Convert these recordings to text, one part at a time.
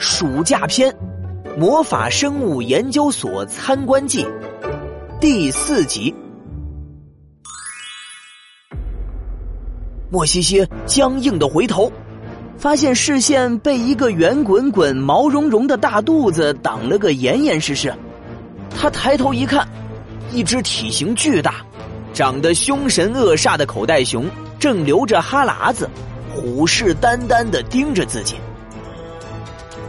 暑假篇：魔法生物研究所参观记第四集。莫西西僵硬的回头，发现视线被一个圆滚滚、毛茸茸的大肚子挡了个严严实实。他抬头一看，一只体型巨大、长得凶神恶煞的口袋熊正流着哈喇子，虎视眈眈的盯着自己。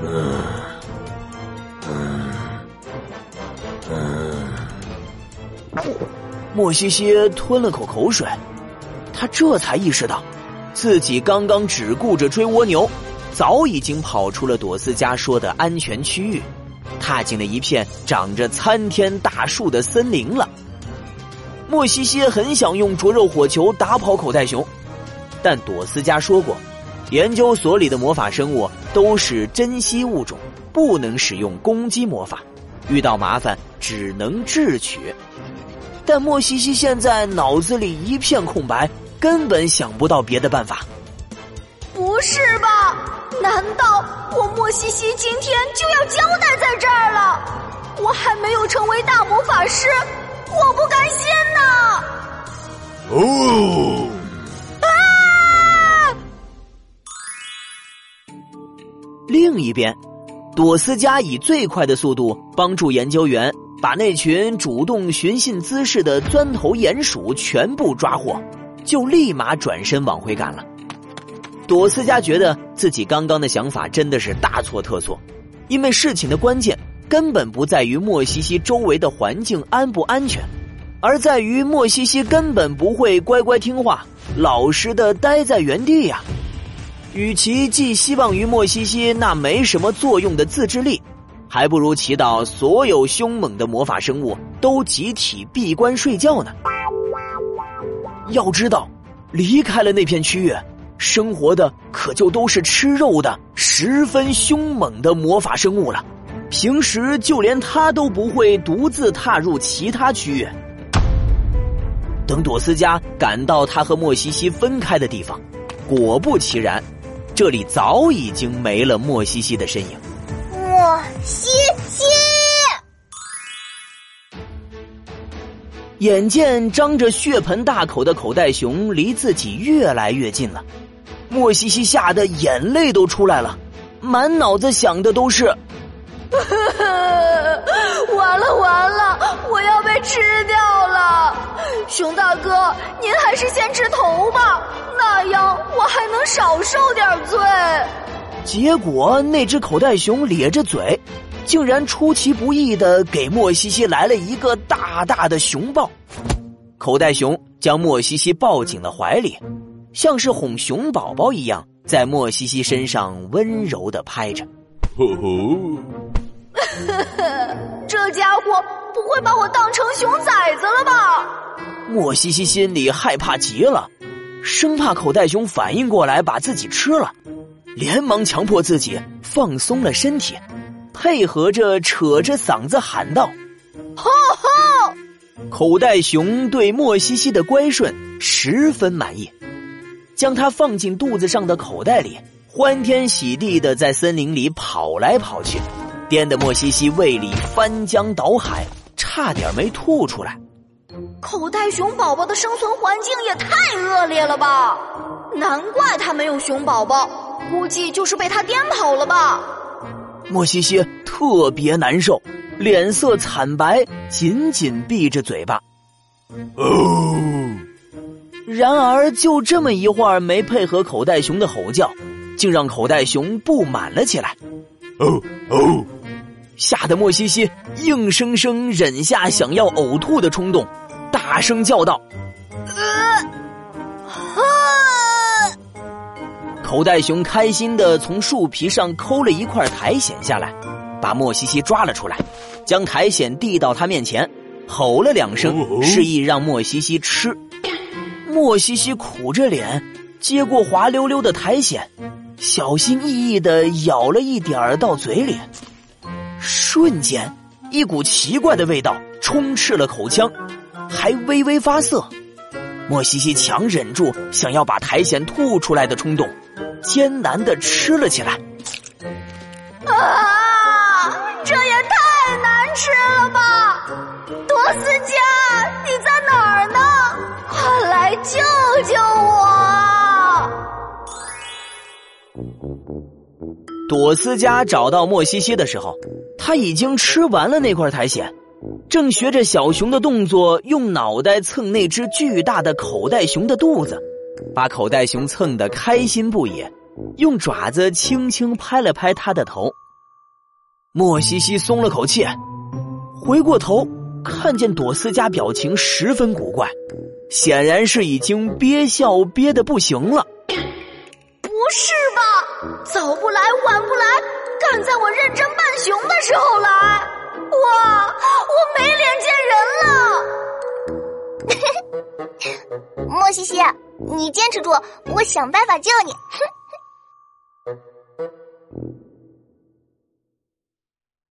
嗯，嗯，嗯。莫西西吞了口口水，他这才意识到，自己刚刚只顾着追蜗牛，早已经跑出了朵斯家说的安全区域，踏进了一片长着参天大树的森林了。莫西西很想用灼热火球打跑口袋熊，但朵斯家说过。研究所里的魔法生物都是珍稀物种，不能使用攻击魔法，遇到麻烦只能智取。但莫西西现在脑子里一片空白，根本想不到别的办法。不是吧？难道我莫西西今天就要交代在这儿了？我还没有成为大魔法师，我不甘心呐！哦。另一边，朵斯加以最快的速度帮助研究员把那群主动寻衅滋事的钻头鼹鼠全部抓获，就立马转身往回赶了。朵斯加觉得自己刚刚的想法真的是大错特错，因为事情的关键根本不在于莫西西周围的环境安不安全，而在于莫西西根本不会乖乖听话、老实的待在原地呀。与其寄希望于莫西西那没什么作用的自制力，还不如祈祷所有凶猛的魔法生物都集体闭关睡觉呢。要知道，离开了那片区域，生活的可就都是吃肉的、十分凶猛的魔法生物了。平时就连他都不会独自踏入其他区域。等朵斯加赶到他和莫西西分开的地方，果不其然。这里早已经没了莫西西的身影。莫西西，眼见张着血盆大口的口袋熊离自己越来越近了，莫西西吓得眼泪都出来了，满脑子想的都是：完了熊大哥，您还是先吃头吧。那样我还能少受点罪。结果那只口袋熊咧着嘴，竟然出其不意的给莫西西来了一个大大的熊抱。口袋熊将莫西西抱紧了怀里，像是哄熊宝宝一样，在莫西西身上温柔的拍着。呵呵，这家伙不会把我当成熊崽子了吧？莫西西心里害怕极了。生怕口袋熊反应过来把自己吃了，连忙强迫自己放松了身体，配合着扯着嗓子喊道：“吼吼！”口袋熊对莫西西的乖顺十分满意，将它放进肚子上的口袋里，欢天喜地的在森林里跑来跑去，颠得莫西西胃里翻江倒海，差点没吐出来。口袋熊宝宝的生存环境也太恶劣了吧！难怪它没有熊宝宝，估计就是被它颠跑了吧。莫西西特别难受，脸色惨白，紧紧闭着嘴巴。哦。然而就这么一会儿没配合口袋熊的吼叫，竟让口袋熊不满了起来。哦哦，吓得莫西西硬生生忍下想要呕吐的冲动。大声叫道：“呃，口袋熊开心的从树皮上抠了一块苔藓下来，把莫西西抓了出来，将苔藓递到他面前，吼了两声，示意让莫西西吃。莫西西苦着脸接过滑溜溜的苔藓，小心翼翼的咬了一点儿到嘴里，瞬间，一股奇怪的味道充斥了口腔。还微微发涩莫西西强忍住想要把苔藓吐出来的冲动艰难的吃了起来啊这也太难吃了吧！朵思佳你在哪儿呢？快来救救我！朵思佳找到莫西西的时候他已经吃完了那块苔藓正学着小熊的动作，用脑袋蹭那只巨大的口袋熊的肚子，把口袋熊蹭得开心不已，用爪子轻轻拍了拍他的头。莫西西松了口气，回过头看见朵斯加表情十分古怪，显然是已经憋笑憋得不行了。不是吧？早不来晚不来，赶在我认真扮熊的时候来！哇，我没脸见人了！莫西西，你坚持住，我想办法救你。哼。